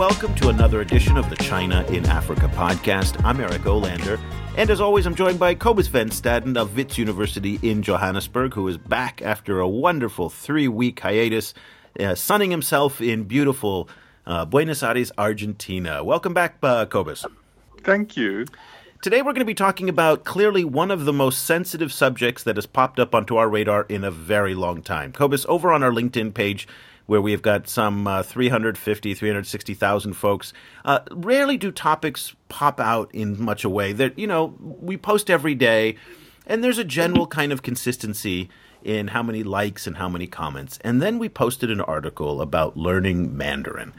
welcome to another edition of the China in Africa podcast. I'm Eric Olander, and as always, I'm joined by Cobus Van Staden of Wits University in Johannesburg, who is back after a wonderful three week hiatus, uh, sunning himself in beautiful uh, Buenos Aires, Argentina. Welcome back, uh, Cobus. Thank you. Today, we're going to be talking about clearly one of the most sensitive subjects that has popped up onto our radar in a very long time. Cobus, over on our LinkedIn page, where we've got some uh, 350, 360,000 folks. Uh, rarely do topics pop out in much a way that, you know, we post every day, and there's a general kind of consistency in how many likes and how many comments. And then we posted an article about learning Mandarin.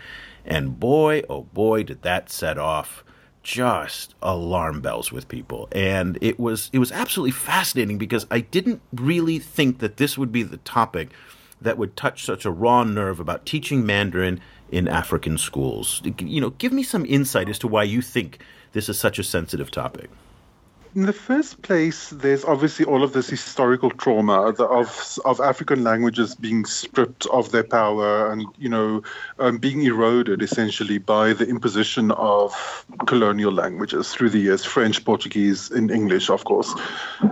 And boy, oh boy, did that set off just alarm bells with people and it was it was absolutely fascinating because I didn't really think that this would be the topic that would touch such a raw nerve about teaching Mandarin in African schools? You know, give me some insight as to why you think this is such a sensitive topic. In the first place, there's obviously all of this historical trauma of of African languages being stripped of their power and you know um, being eroded essentially by the imposition of colonial languages through the years, French, Portuguese, and English, of course.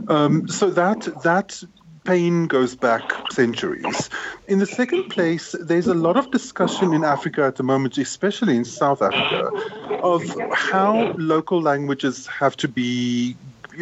Um, so that that pain goes back centuries. In the second place, there's a lot of discussion in Africa at the moment, especially in South Africa, of how local languages have to be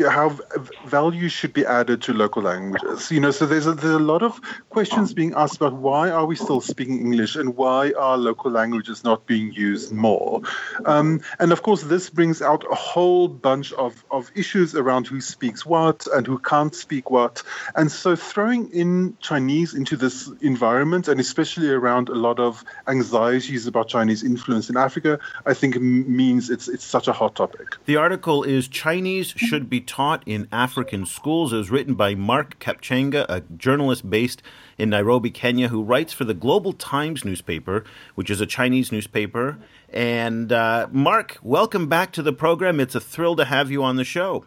how value should be added to local languages. You know, so there's a, there's a lot of questions being asked about why are we still speaking English and why are local languages not being used more. Um, and of course, this brings out a whole bunch of, of issues around who speaks what and who can't speak what. And so throwing in Chinese into this environment, and especially around a lot of anxieties about Chinese influence in Africa, I think means it's it's such a hot topic. The article is Chinese should be taught in African schools. It was written by Mark Kapchanga, a journalist based in Nairobi, Kenya, who writes for the Global Times newspaper, which is a Chinese newspaper. And uh, Mark, welcome back to the program. It's a thrill to have you on the show.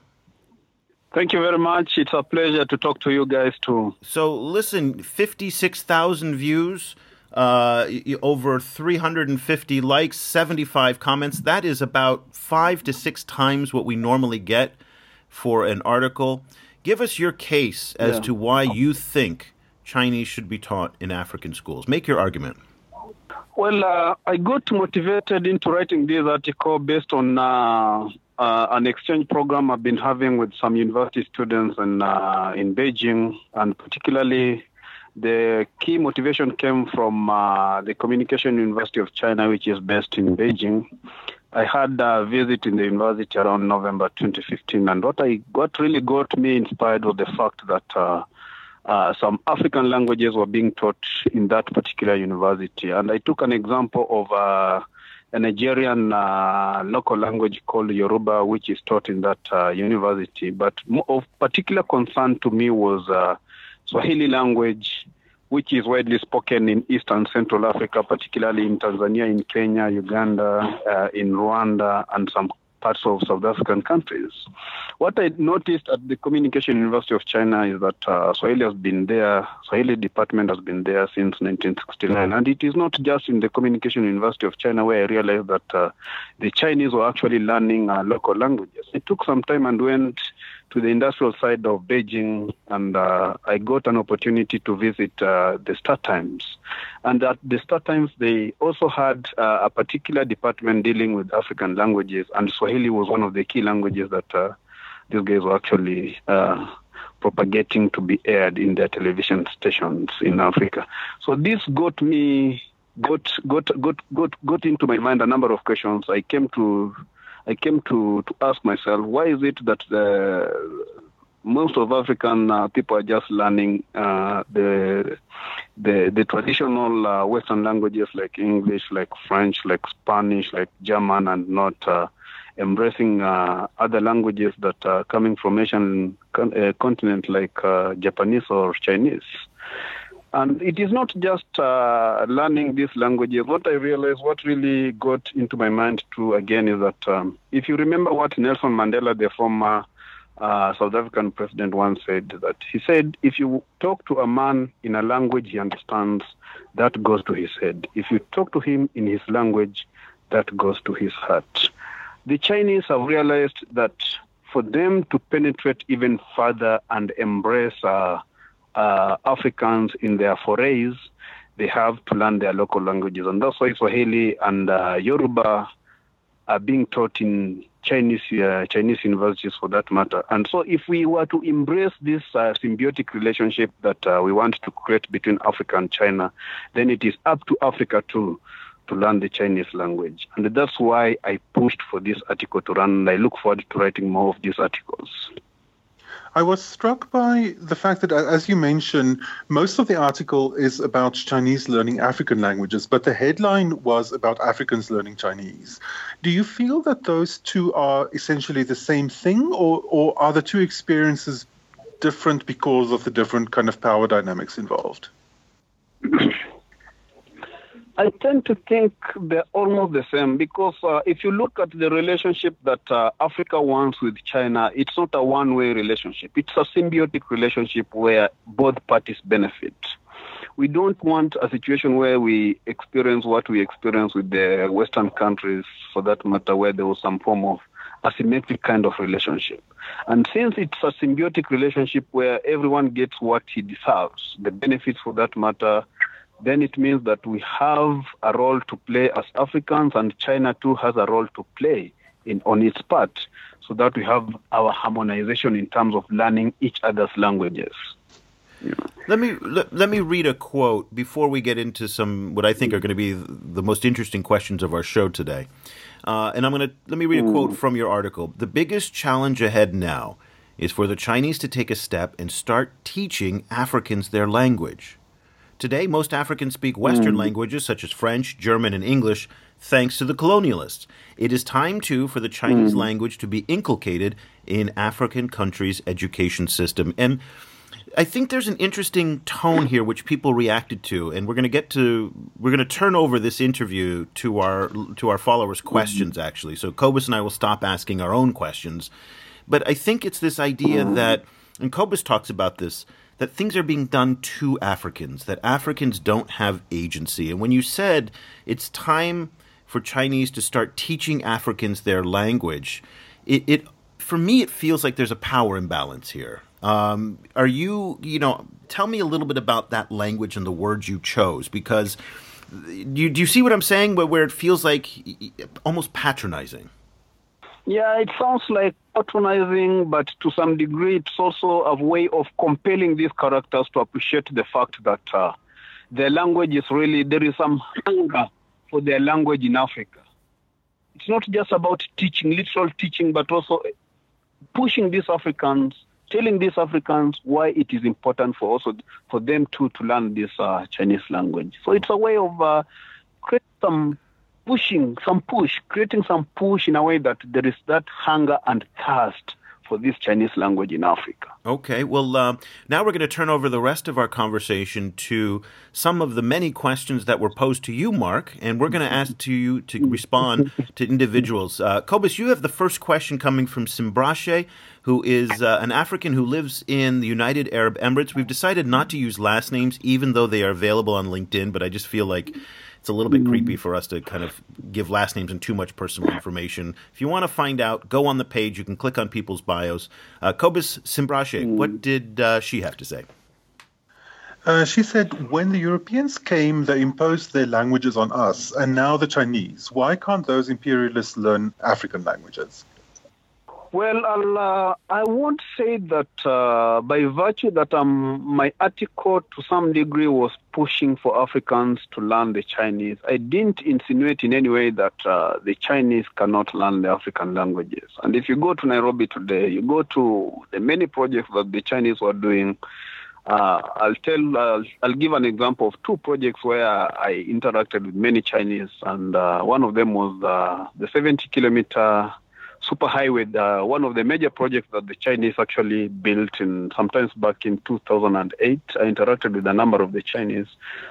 Thank you very much. It's a pleasure to talk to you guys too. So, listen, 56,000 views, uh, over 350 likes, 75 comments. That is about five to six times what we normally get for an article. Give us your case as yeah. to why you think Chinese should be taught in African schools. Make your argument. Well, uh, I got motivated into writing this article based on uh, uh, an exchange program I've been having with some university students in, uh, in Beijing, and particularly the key motivation came from uh, the Communication University of China, which is based in Beijing. I had a visit in the university around November 2015, and what I what really got me inspired was the fact that uh, uh, some African languages were being taught in that particular university. And I took an example of uh, a Nigerian uh, local language called Yoruba, which is taught in that uh, university. But of particular concern to me was uh, Swahili language which is widely spoken in East and Central Africa, particularly in Tanzania, in Kenya, Uganda, uh, in Rwanda, and some parts of South African countries. What I noticed at the Communication University of China is that uh, Swahili has been there, Swahili department has been there since 1969. And it is not just in the Communication University of China where I realized that uh, the Chinese were actually learning uh, local languages. It took some time and went to the industrial side of Beijing, and uh, I got an opportunity to visit uh, the Star Times. And at the Star Times, they also had uh, a particular department dealing with African languages, and Swahili was one of the key languages that uh, these guys were actually uh, propagating to be aired in their television stations in Africa. So this got me got got got got got into my mind a number of questions. I came to I came to, to ask myself, why is it that the, most of African uh, people are just learning uh, the, the the traditional uh, Western languages like English, like French, like Spanish, like German, and not uh, embracing uh, other languages that are coming from Asian con- uh, continent like Japanese or Chinese. And it is not just uh, learning these languages. What I realized, what really got into my mind too, again, is that um, if you remember what Nelson Mandela, the former uh, South African president, once said, that he said, if you talk to a man in a language he understands, that goes to his head. If you talk to him in his language, that goes to his heart. The Chinese have realized that for them to penetrate even further and embrace uh, uh, Africans in their forays, they have to learn their local languages. And that's why Swahili and uh, Yoruba are being taught in Chinese uh, Chinese universities for that matter. And so, if we were to embrace this uh, symbiotic relationship that uh, we want to create between Africa and China, then it is up to Africa to to learn the Chinese language. And that's why I pushed for this article to run, and I look forward to writing more of these articles. I was struck by the fact that, as you mentioned, most of the article is about Chinese learning African languages, but the headline was about Africans learning Chinese. Do you feel that those two are essentially the same thing, or, or are the two experiences different because of the different kind of power dynamics involved? I tend to think they're almost the same because uh, if you look at the relationship that uh, Africa wants with China, it's not a one way relationship. It's a symbiotic relationship where both parties benefit. We don't want a situation where we experience what we experience with the Western countries, for that matter, where there was some form of asymmetric kind of relationship. And since it's a symbiotic relationship where everyone gets what he deserves, the benefits for that matter, then it means that we have a role to play as Africans, and China too has a role to play in on its part, so that we have our harmonization in terms of learning each other's languages. Yeah. Let me let, let me read a quote before we get into some what I think are going to be the most interesting questions of our show today. Uh, and I'm going to let me read a quote from your article. The biggest challenge ahead now is for the Chinese to take a step and start teaching Africans their language. Today, most Africans speak Western mm. languages such as French, German, and English, thanks to the colonialists. It is time, too, for the Chinese mm. language to be inculcated in African countries' education system. And I think there's an interesting tone here which people reacted to, and we're going to get to we're going to turn over this interview to our to our followers' questions. Mm-hmm. Actually, so Cobus and I will stop asking our own questions, but I think it's this idea mm-hmm. that, and Cobus talks about this that things are being done to Africans, that Africans don't have agency. And when you said it's time for Chinese to start teaching Africans their language, it, it for me it feels like there's a power imbalance here. Um, are you, you know, tell me a little bit about that language and the words you chose because do you, do you see what I'm saying? Where, where it feels like almost patronizing. Yeah, it sounds like patronizing, but to some degree, it's also a way of compelling these characters to appreciate the fact that uh, their language is really, there is some hunger for their language in Africa. It's not just about teaching, literal teaching, but also pushing these Africans, telling these Africans why it is important for also for them too to learn this uh, Chinese language. So it's a way of uh, create some pushing some push, creating some push in a way that there is that hunger and thirst for this Chinese language in Africa. Okay, well, uh, now we're going to turn over the rest of our conversation to some of the many questions that were posed to you, Mark, and we're going to ask to you to respond to individuals. Uh, Cobus, you have the first question coming from Simbarashe, who is uh, an African who lives in the United Arab Emirates. We've decided not to use last names, even though they are available on LinkedIn, but I just feel like it's a little bit creepy for us to kind of give last names and too much personal information. If you want to find out, go on the page. You can click on people's bios. Uh, Cobus Simbarashe, what did uh, she have to say? Uh, she said, when the Europeans came, they imposed their languages on us, and now the Chinese. Why can't those imperialists learn African languages? Well, uh, I won't say that uh, by virtue that um, my article to some degree was pushing for Africans to learn the Chinese. I didn't insinuate in any way that uh, the Chinese cannot learn the African languages. And if you go to Nairobi today, you go to the many projects that the Chinese were doing. Uh, I'll tell. Uh, I'll give an example of two projects where I interacted with many Chinese, and uh, one of them was uh, the 70 kilometer superhighway, uh, one of the major projects that the Chinese actually built in sometimes back in 2008. I interacted with a number of the Chinese,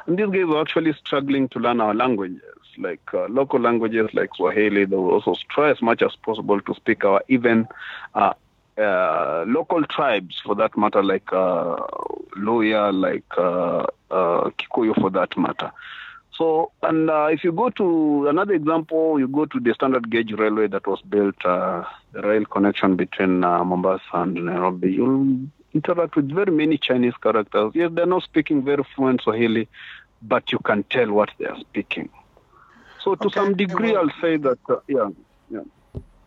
and these guys were actually struggling to learn our languages, like uh, local languages like Swahili. They will also try as much as possible to speak our even uh, uh, local tribes, for that matter, like uh, Luhya, like uh, uh, Kikuyu, for that matter. So, and uh, if you go to another example, you go to the standard gauge railway that was built, uh, the rail connection between uh, Mombasa and Nairobi, you'll interact with very many Chinese characters. Yes, they're not speaking very fluent Swahili, but you can tell what they are speaking. So, to okay. some degree, I'll say that, uh, yeah,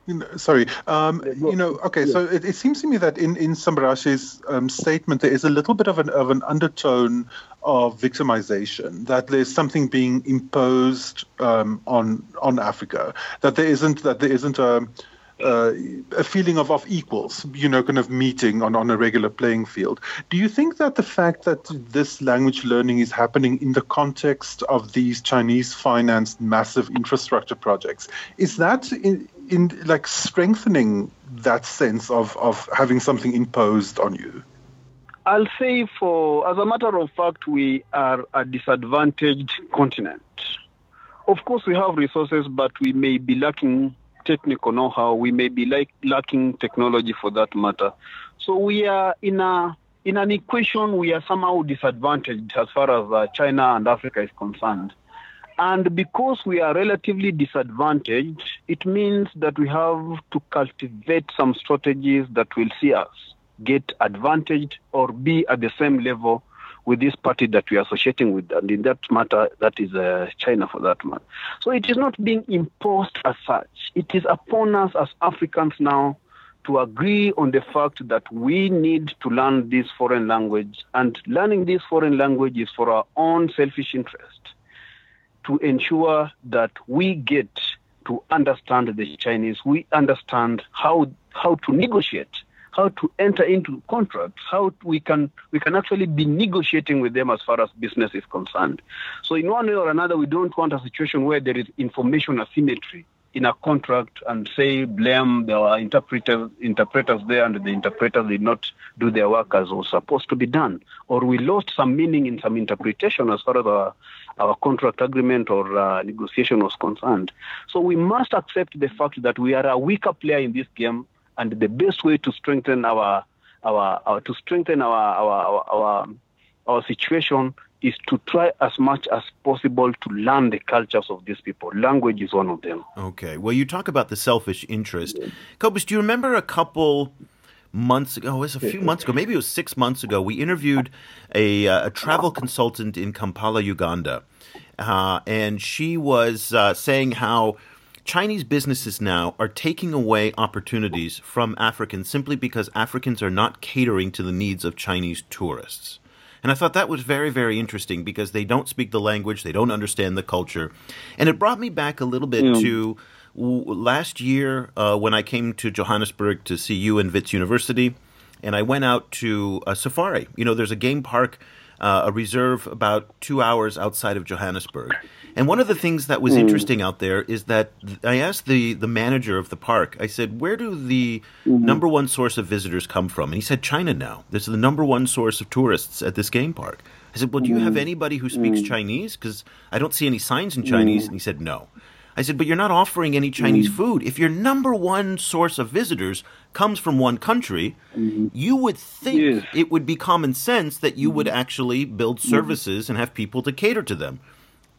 yeah. Sorry, um, you know, okay, so it, it, seems to me that in, in Sambarashe's um, statement, there is a little bit of an, of an undertone of victimization, that there's something being imposed um, on on Africa, that there isn't that there isn't a, uh, a feeling of, of equals, you know, kind of meeting on, on a regular playing field. Do you think that the fact that this language learning is happening in the context of these Chinese financed massive infrastructure projects, is that in, in like strengthening that sense of, of having something imposed on you? I'll say for as a matter of fact, we are a disadvantaged continent. Of course, we have resources, but we may be lacking technical know-how. We may be like lacking technology for that matter. So we are in a in an equation. We are somehow disadvantaged as far as uh, China and Africa is concerned. And because we are relatively disadvantaged, it means that we have to cultivate some strategies that will see us get advantaged or be at the same level with this party that we are associating with. And in that matter, that is uh, China for that matter. So it is not being imposed as such. It is upon us as Africans now to agree on the fact that we need to learn this foreign language. And learning this foreign language is for our own selfish interest to ensure that we get to understand the Chinese, we understand how how to negotiate, how to enter into contracts, how we can we can actually be negotiating with them as far as business is concerned. So in one way or another, we don't want a situation where there is information asymmetry in a contract and say blame the interpreters interpreters there and the interpreters did not do their work as was supposed to be done or we lost some meaning in some interpretation as far as our, our contract agreement or uh, negotiation was concerned so we must accept the fact that we are a weaker player in this game and the best way to strengthen our our, our to strengthen our our, our, our, our situation is to try as much as possible to learn the cultures of these people. Language is one of them. Okay. Well, you talk about the selfish interest. Cobus, do you remember a couple months ago? It was a few months ago. Maybe it was six months ago. We interviewed a, uh, a travel consultant in Kampala, Uganda, uh, and she was uh, saying how. Chinese businesses now are taking away opportunities from Africans simply because Africans are not catering to the needs of Chinese tourists. And I thought that was very, very interesting because they don't speak the language, they don't understand the culture. And it brought me back a little bit to last year uh, when I came to Johannesburg to see you in Wits University. And I went out to a safari. You know, there's a game park, uh, a reserve about two hours outside of Johannesburg. And one of the things that was mm. interesting out there is that I asked the, the manager of the park, I said, where do the mm-hmm. number one source of visitors come from? And he said, China now. This is the number one source of tourists at this game park. I said, well, do you have mm. anybody who speaks mm. Chinese? Because I don't see any signs in Chinese. Mm. And he said, no. I said, but you're not offering any Chinese mm. food. If your number one source of visitors comes from one country, mm-hmm. you would think yes. it would be common sense that you would actually build services and have people to cater to them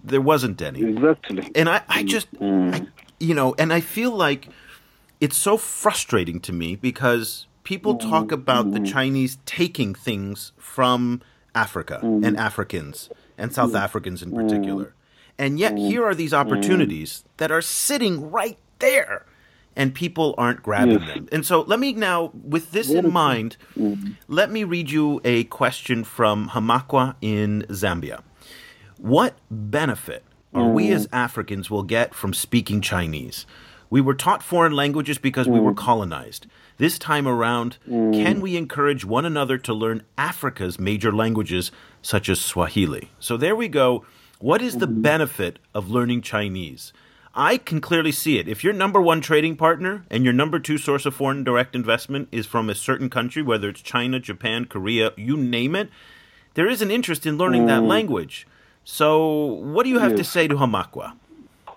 there wasn't any. Exactly. And I, I just, mm. I, you know, and I feel like it's so frustrating to me because people mm. talk about mm. the Chinese taking things from Africa mm. and Africans and South mm. Africans in particular. Mm. And yet here are these opportunities that are sitting right there and people aren't grabbing yes. them. And so let me now, with this in mind, let me read you a question from Hamakwa in Zambia. What benefit are mm. we as Africans will get from speaking Chinese? We were taught foreign languages because mm. we were mm. colonized. This time around, mm. can we encourage one another to learn Africa's major languages, such as Swahili? So there we go. What is the mm-hmm. benefit of learning Chinese? I can clearly see it. If your number one trading partner and your number two source of foreign direct investment is from a certain country, whether it's China, Japan, Korea, you name it, there is an interest in learning that mm. language. So, what do you have yes. to say to Hamakwa?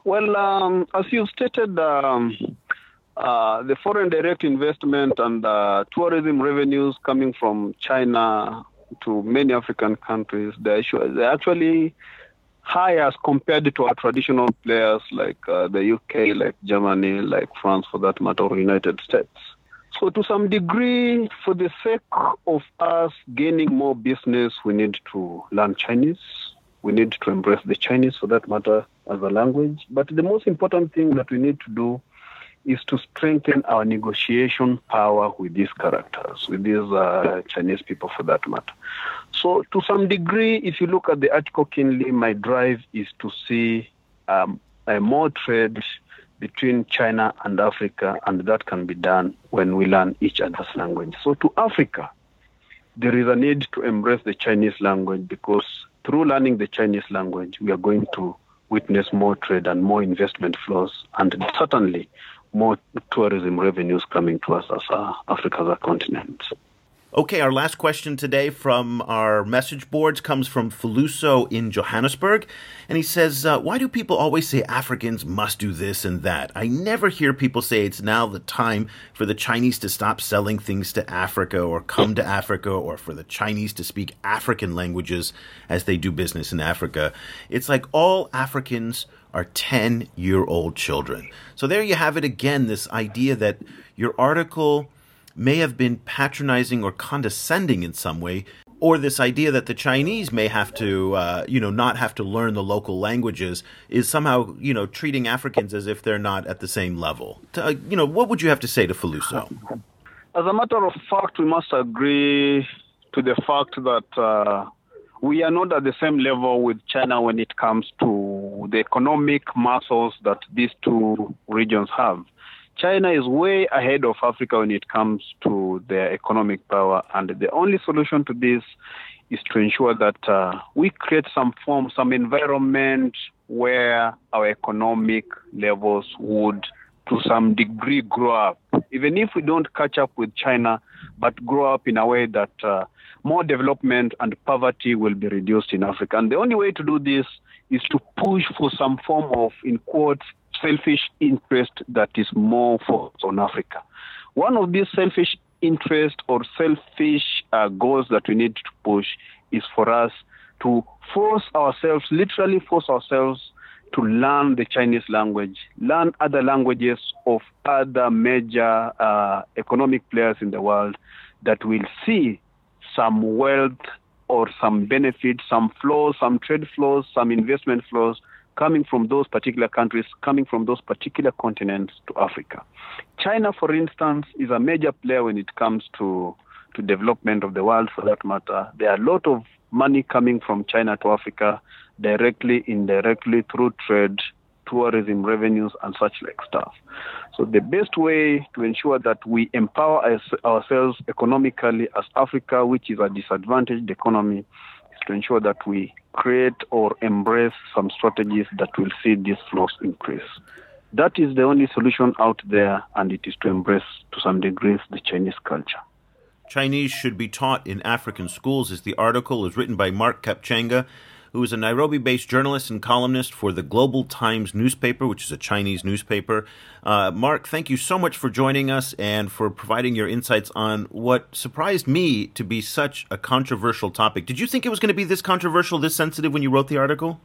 Well, um, as you stated, um, uh, the foreign direct investment and uh, tourism revenues coming from China to many African countries, they actually high as compared to our traditional players like uh, the UK, like Germany, like France, for that matter, or United States. So, to some degree, for the sake of us gaining more business, we need to learn Chinese. We need to embrace the Chinese, for that matter, as a language. But the most important thing that we need to do is to strengthen our negotiation power with these characters, with these uh, Chinese people for that matter. So, to some degree, if you look at the article keenly, my drive is to see um, more trade between China and Africa, and that can be done when we learn each other's language. So, to Africa, there is a need to embrace the Chinese language because through learning the Chinese language, we are going to witness more trade and more investment flows, and certainly more tourism revenues coming to us as uh, Africa as a continent. Okay, our last question today from our message boards comes from Feluso in Johannesburg. And he says, uh, Why do people always say Africans must do this and that? I never hear people say it's now the time for the Chinese to stop selling things to Africa or come to Africa or for the Chinese to speak African languages as they do business in Africa. It's like all Africans are 10 year old children. So there you have it again this idea that your article may have been patronizing or condescending in some way, or this idea that the Chinese may have to, uh, you know, not have to learn the local languages is somehow, you know, treating Africans as if they're not at the same level. Uh, you know, what would you have to say to Feluso? As a matter of fact, we must agree to the fact that uh, we are not at the same level with China when it comes to the economic muscles that these two regions have. China is way ahead of Africa when it comes to their economic power, and the only solution to this is to ensure that uh, we create some form, some environment where our economic levels would, to some degree, grow up. Even if we don't catch up with China, but grow up in a way that uh, more development and poverty will be reduced in Africa. And the only way to do this is to push for some form of, in quotes, selfish interest that is more focused on Africa. One of these selfish interest or selfish uh, goals that we need to push is for us to force ourselves, literally force ourselves to learn the Chinese language, learn other languages of other major uh, economic players in the world that will see some wealth or some benefit, some flows, some trade flows, some investment flows coming from those particular countries, coming from those particular continents to Africa. China, for instance, is a major player when it comes to, to development of the world, for that matter. There are a lot of money coming from China to Africa, directly, indirectly, through trade, tourism revenues, and such like stuff. So the best way to ensure that we empower ourselves economically as Africa, which is a disadvantaged economy, to ensure that we create or embrace some strategies that will see these flows increase. That is the only solution out there, and it is to embrace, to some degrees, the Chinese culture. Chinese should be taught in African schools, as the article is written by Mark Kapchanga who is a Nairobi based journalist and columnist for the Global Times newspaper, which is a Chinese newspaper. Uh, Mark, thank you so much for joining us and for providing your insights on what surprised me to be such a controversial topic. Did you think it was going to be this controversial, this sensitive when you wrote the article?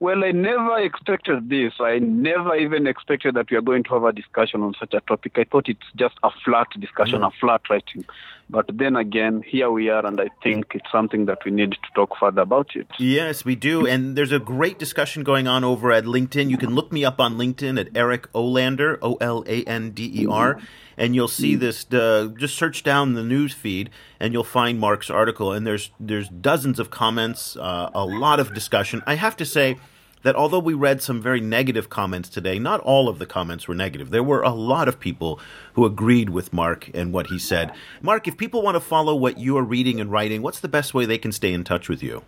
Well, I never expected this. I never even expected that we are going to have a discussion on such a topic. I thought it's just a flat discussion, mm. a flat writing. But then again, here we are, and I think it's something that we need to talk further about it. Yes, we do. And there's a great discussion going on over at LinkedIn. You can look me up on LinkedIn at Eric Olander, O L A N D E R. And you'll see this. Uh, just search down the news feed, and you'll find Mark's article. And there's there's dozens of comments, uh, a lot of discussion. I have to say, that although we read some very negative comments today, not all of the comments were negative. There were a lot of people who agreed with Mark and what he said. Mark, if people want to follow what you are reading and writing, what's the best way they can stay in touch with you?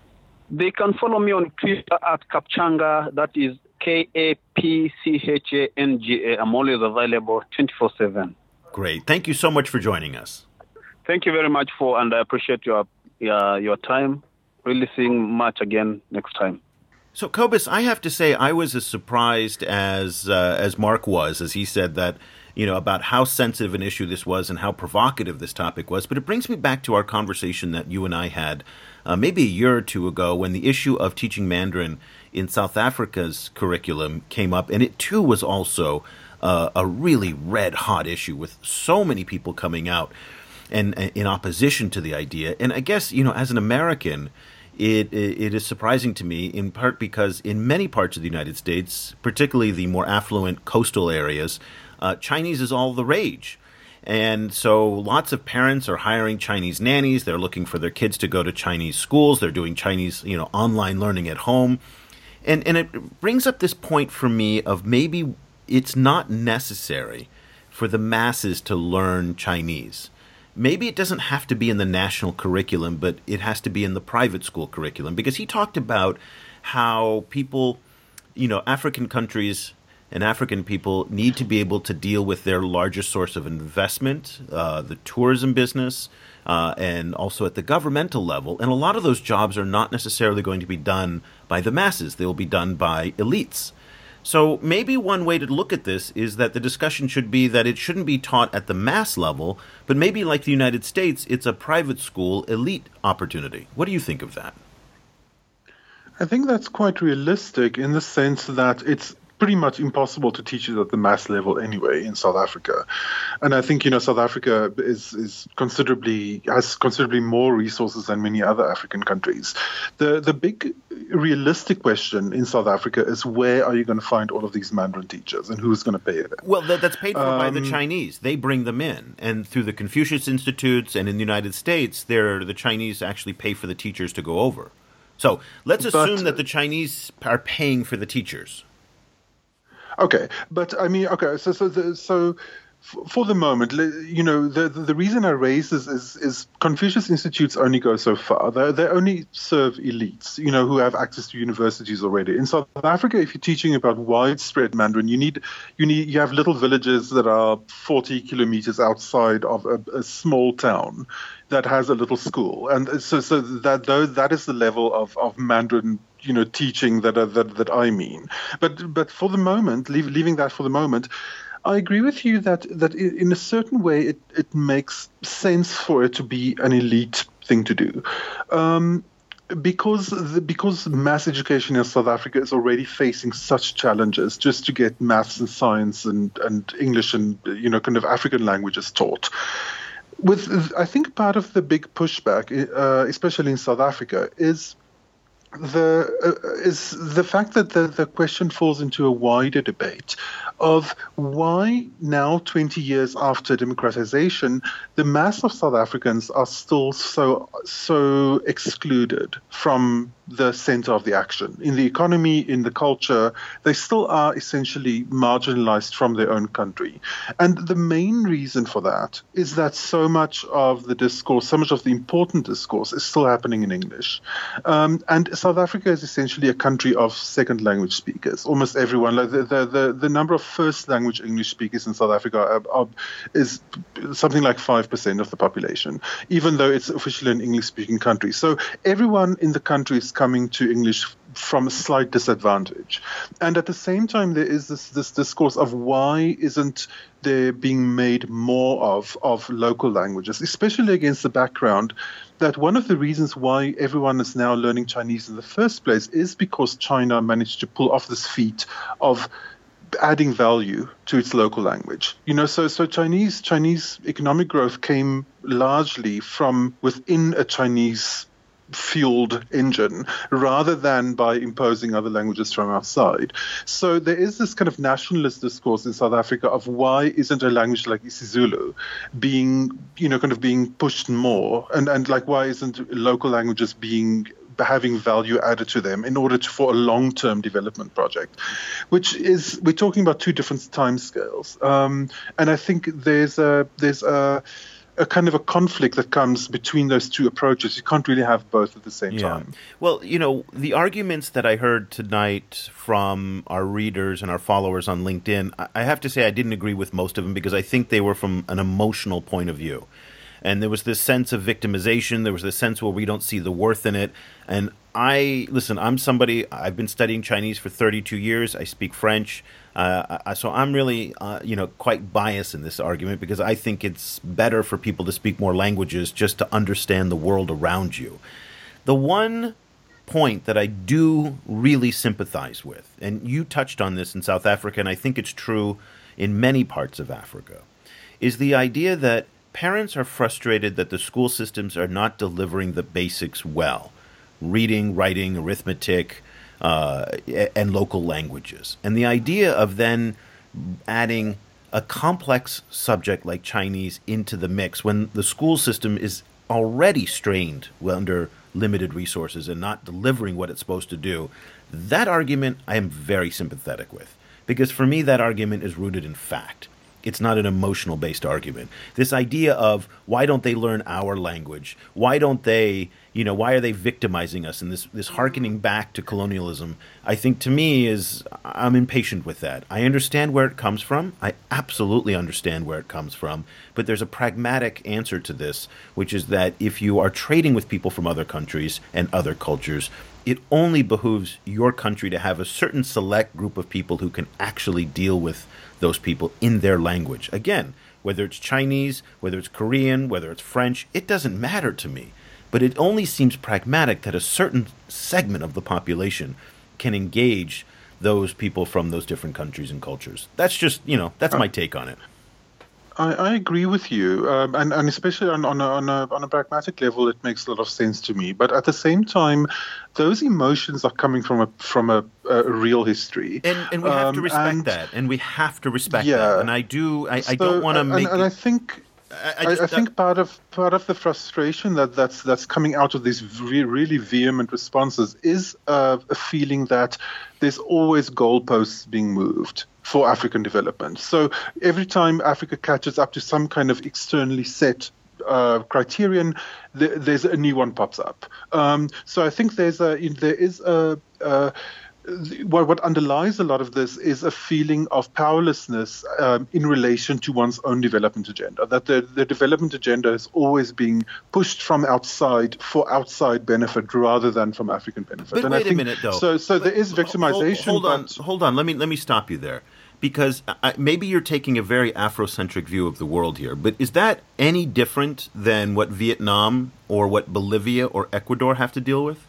They can follow me on Twitter at Kapchanga. That is K A P C H A N G A. I'm always available 24 7. Great. Thank you so much for joining us. Thank you very much for, and I appreciate your, uh, your time. Really seeing much again next time. So, Cobus, I have to say, I was as surprised as uh, as Mark was, as he said that you know, about how sensitive an issue this was and how provocative this topic was. But it brings me back to our conversation that you and I had uh, maybe a year or two ago when the issue of teaching Mandarin in South Africa's curriculum came up, and it too was also uh, a really red hot issue with so many people coming out and, and in opposition to the idea. And I guess you know, as an American. It, it is surprising to me, in part because in many parts of the United States, particularly the more affluent coastal areas, uh, Chinese is all the rage. And so lots of parents are hiring Chinese nannies. They're looking for their kids to go to Chinese schools. They're doing Chinese, you know, online learning at home. And and it brings up this point for me of maybe it's not necessary for the masses to learn Chinese. Maybe it doesn't have to be in the national curriculum, but it has to be in the private school curriculum because he talked about how people, you know, African countries and African people need to be able to deal with their largest source of investment, uh, the tourism business, uh, and also at the governmental level. And a lot of those jobs are not necessarily going to be done by the masses, they will be done by elites. So maybe one way to look at this is that the discussion should be that it shouldn't be taught at the mass level, but maybe like the United States, it's a private school elite opportunity. What do you think of that? I think that's quite realistic in the sense that it's pretty much impossible to teach it at the mass level anyway in South Africa. And I think you know South Africa is is considerably has considerably more resources than many other African countries. The the big realistic question in South Africa is where are you going to find all of these Mandarin teachers and who's going to pay them? Well, that, that's paid for um, by the um, Chinese. They bring them in, and through the Confucius Institutes and in the United States, there the Chinese actually pay for the teachers to go over. So let's assume but, that the Chinese are paying for the teachers. Okay, but I mean, okay, so so so for the moment, you know, the the reason I raise this is, is Confucius Institutes only go so far. They they only serve elites, you know, who have access to universities already. In South Africa, if you're teaching about widespread Mandarin, you need you need you have little villages that are 40 kilometers outside of a, a small town that has a little school, and so so that though that is the level of of Mandarin you know teaching that uh, that that I mean. But but for the moment, leave, leaving that for the moment, I agree with you that that in a certain way it it makes sense for it to be an elite thing to do. Um, because the, because mass education in South Africa is already facing such challenges just to get maths and science and, and English and you know kind of African languages taught. With I think part of the big pushback, uh, especially in South Africa, is the uh, is the fact that the, the question falls into a wider debate of why now 20 years after democratization the mass of south africans are still so so excluded from the center of the action. In the economy, in the culture, they still are essentially marginalized from their own country. And the main reason for that is that so much of the discourse, so much of the important discourse is still happening in English. Um, and South Africa is essentially a country of second language speakers. Almost everyone, like the, the, the, the number of first language English speakers in South Africa are, are, is something like 5% of the population, even though it's officially an English speaking country. So everyone in the country is coming to English from a slight disadvantage. And at the same time, there is this, this discourse of why isn't there being made more of of local languages, especially against the background that one of the reasons why everyone is now learning Chinese in the first place is because China managed to pull off this feat of adding value to its local language. You know, so so Chinese Chinese economic growth came largely from within a Chinese fueled engine rather than by imposing other languages from outside. So there is this kind of nationalist discourse in South Africa of why isn't a language like isiZulu being, you know, kind of being pushed more? And, and like why isn't local languages being having value added to them in order to, for a long-term development project, which is we're talking about two different timescales, um, and I think there's a there's a a kind of a conflict that comes between those two approaches. You can't really have both at the same yeah. time. Well, you know, the arguments that I heard tonight from our readers and our followers on LinkedIn, I have to say I didn't agree with most of them because I think they were from an emotional point of view. And there was this sense of victimization, there was this sense where we don't see the worth in it. And I listen. I'm somebody. I've been studying Chinese for 32 years. I speak French, uh, so I'm really, uh, you know, quite biased in this argument because I think it's better for people to speak more languages just to understand the world around you. The one point that I do really sympathize with, and you touched on this in South Africa, and I think it's true in many parts of Africa, is the idea that parents are frustrated that the school systems are not delivering the basics well reading, writing, arithmetic, uh, and local languages. And the idea of then adding a complex subject like Chinese into the mix when the school system is already strained under limited resources and not delivering what it's supposed to do, that argument I am very sympathetic with. Because for me, that argument is rooted in fact. It's not an emotional based argument. This idea of why don't they learn our language? Why don't they, you know, why are they victimizing us? And this, this harkening back to colonialism, I think to me is, I'm impatient with that. I understand where it comes from. I absolutely understand where it comes from. But there's a pragmatic answer to this, which is that if you are trading with people from other countries and other cultures, it only behooves your country to have a certain select group of people who can actually deal with those people in their language. Again, whether it's Chinese, whether it's Korean, whether it's French, it doesn't matter to me. But it only seems pragmatic that a certain segment of the population can engage those people from those different countries and cultures. That's just, you know, that's my take on it. I, I agree with you, um, and and especially on on a, on a on a pragmatic level, it makes a lot of sense to me. But at the same time, those emotions are coming from a from a, a real history, and and we have um, to respect and, that, and we have to respect yeah, that. And I do, I, so, I don't want to make. And, and I think I, I, I, think part of part of the frustration that that's that's coming out of these re- really vehement responses is uh, a feeling that there's always goalposts being moved for African development. So every time Africa catches up to some kind of externally set uh, criterion, th- there's a new one pops up. Um, so I think there's a there is a, a what, what underlies a lot of this is a feeling of powerlessness um, in relation to one's own development agenda. That the, the development agenda is always being pushed from outside for outside benefit rather than from African benefit. But and wait I think, a minute, though. So, so there is victimization. Hold, hold on, hold on. Let me let me stop you there, because I, maybe you're taking a very Afrocentric view of the world here. But is that any different than what Vietnam or what Bolivia or Ecuador have to deal with?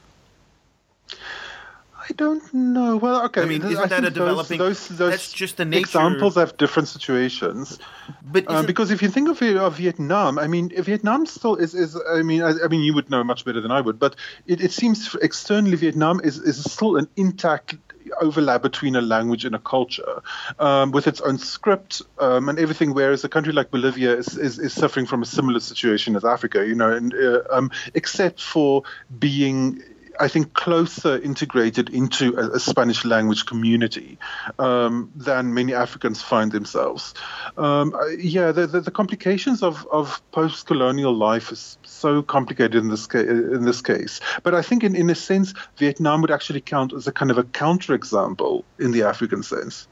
I don't know. Well, okay. I mean, isn't I that a developing? Those, those, those that's just the nature. Examples have different situations. But um, because if you think of, of, Vietnam, I mean, Vietnam still is. is I mean, I, I, mean, you would know much better than I would. But it, it seems externally, Vietnam is is still an intact overlap between a language and a culture um, with its own script um, and everything whereas a country like bolivia is, is, is, suffering from a similar situation as africa you know and, uh, um, except for being I think, closer integrated into a, a Spanish language community um, than many Africans find themselves. Um, yeah, the, the, the, complications of, of post colonial life is so complicated in this, ca- in this case. But I think, in, in a sense, Vietnam would actually count as a kind of a counterexample in the African sense.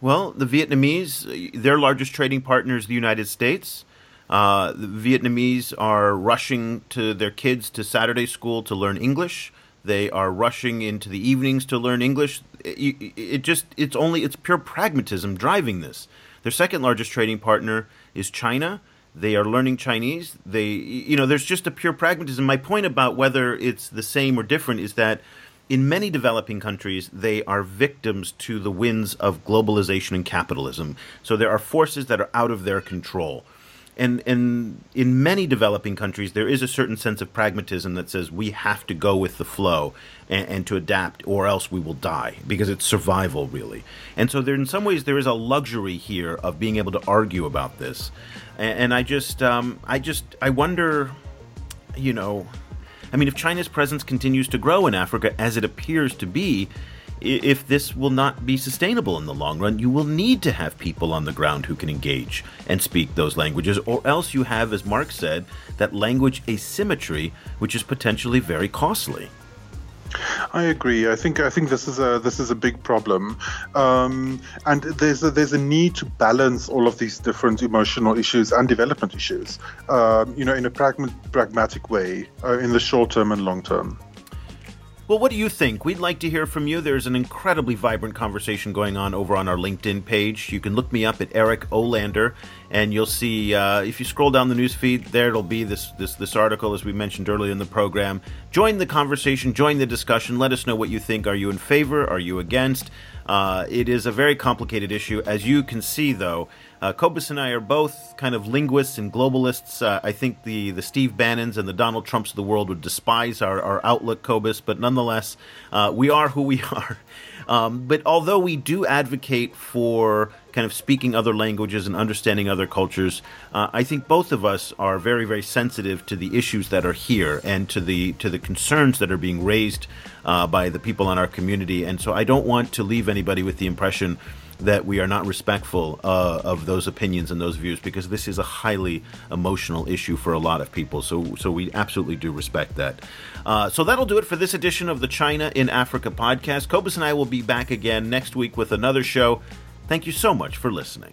Well, the Vietnamese, their largest trading partner is the United States. Uh, the Vietnamese are rushing to their kids to Saturday school to learn English. They are rushing into the evenings to learn English. It, it just it's only it's pure pragmatism driving this. Their second largest trading partner is China. They are learning Chinese. They you know there's just a pure pragmatism. My point about whether it's the same or different is that in many developing countries, they are victims to the winds of globalization and capitalism. So there are forces that are out of their control and and in many developing countries there is a certain sense of pragmatism that says we have to go with the flow and, and, to adapt or else we will die because it's survival really. And so there in some ways there is a luxury here of being able to argue about this. And, and i just um, i just i wonder you know i mean if china's presence continues to grow in africa as it appears to be if this will not be sustainable in the long run, you will need to have people on the ground who can engage and speak those languages, or else you have, as Mark said, that language asymmetry, which is potentially very costly. I agree. I think I think this is a this is a big problem, um, and there's a, there's a need to balance all of these different emotional issues and development issues, um, you know, in a pragma- pragmatic way, uh, in the short term and long term. Well, what do you think? We'd like to hear from you. There's an incredibly vibrant conversation going on over on our LinkedIn page. You can look me up at Eric Olander, and you'll see uh, if you scroll down the news feed, there it'll be this, this this article as we mentioned earlier in the program. Join the conversation, join the discussion. Let us know what you think. Are you in favor? Are you against? Uh, it is a very complicated issue, as you can see, though. Uh, Cobus and I are both kind of linguists and globalists. Uh, I think the, the Steve Bannons and the Donald Trumps of the world would despise our, our outlook, Cobus, but nonetheless, uh, we are who we are. Um, but although we do advocate for kind of speaking other languages and understanding other cultures, uh, I think both of us are very, very sensitive to the issues that are here and to the to the concerns that are being raised uh, by the people in our community. And so I don't want to leave anybody with the impression that we are not respectful uh, of those opinions and those views because this is a highly emotional issue for a lot of people. So, so we absolutely do respect that. Uh, so that'll do it for this edition of the China in Africa podcast. Cobus and I will be back again next week with another show. Thank you so much for listening.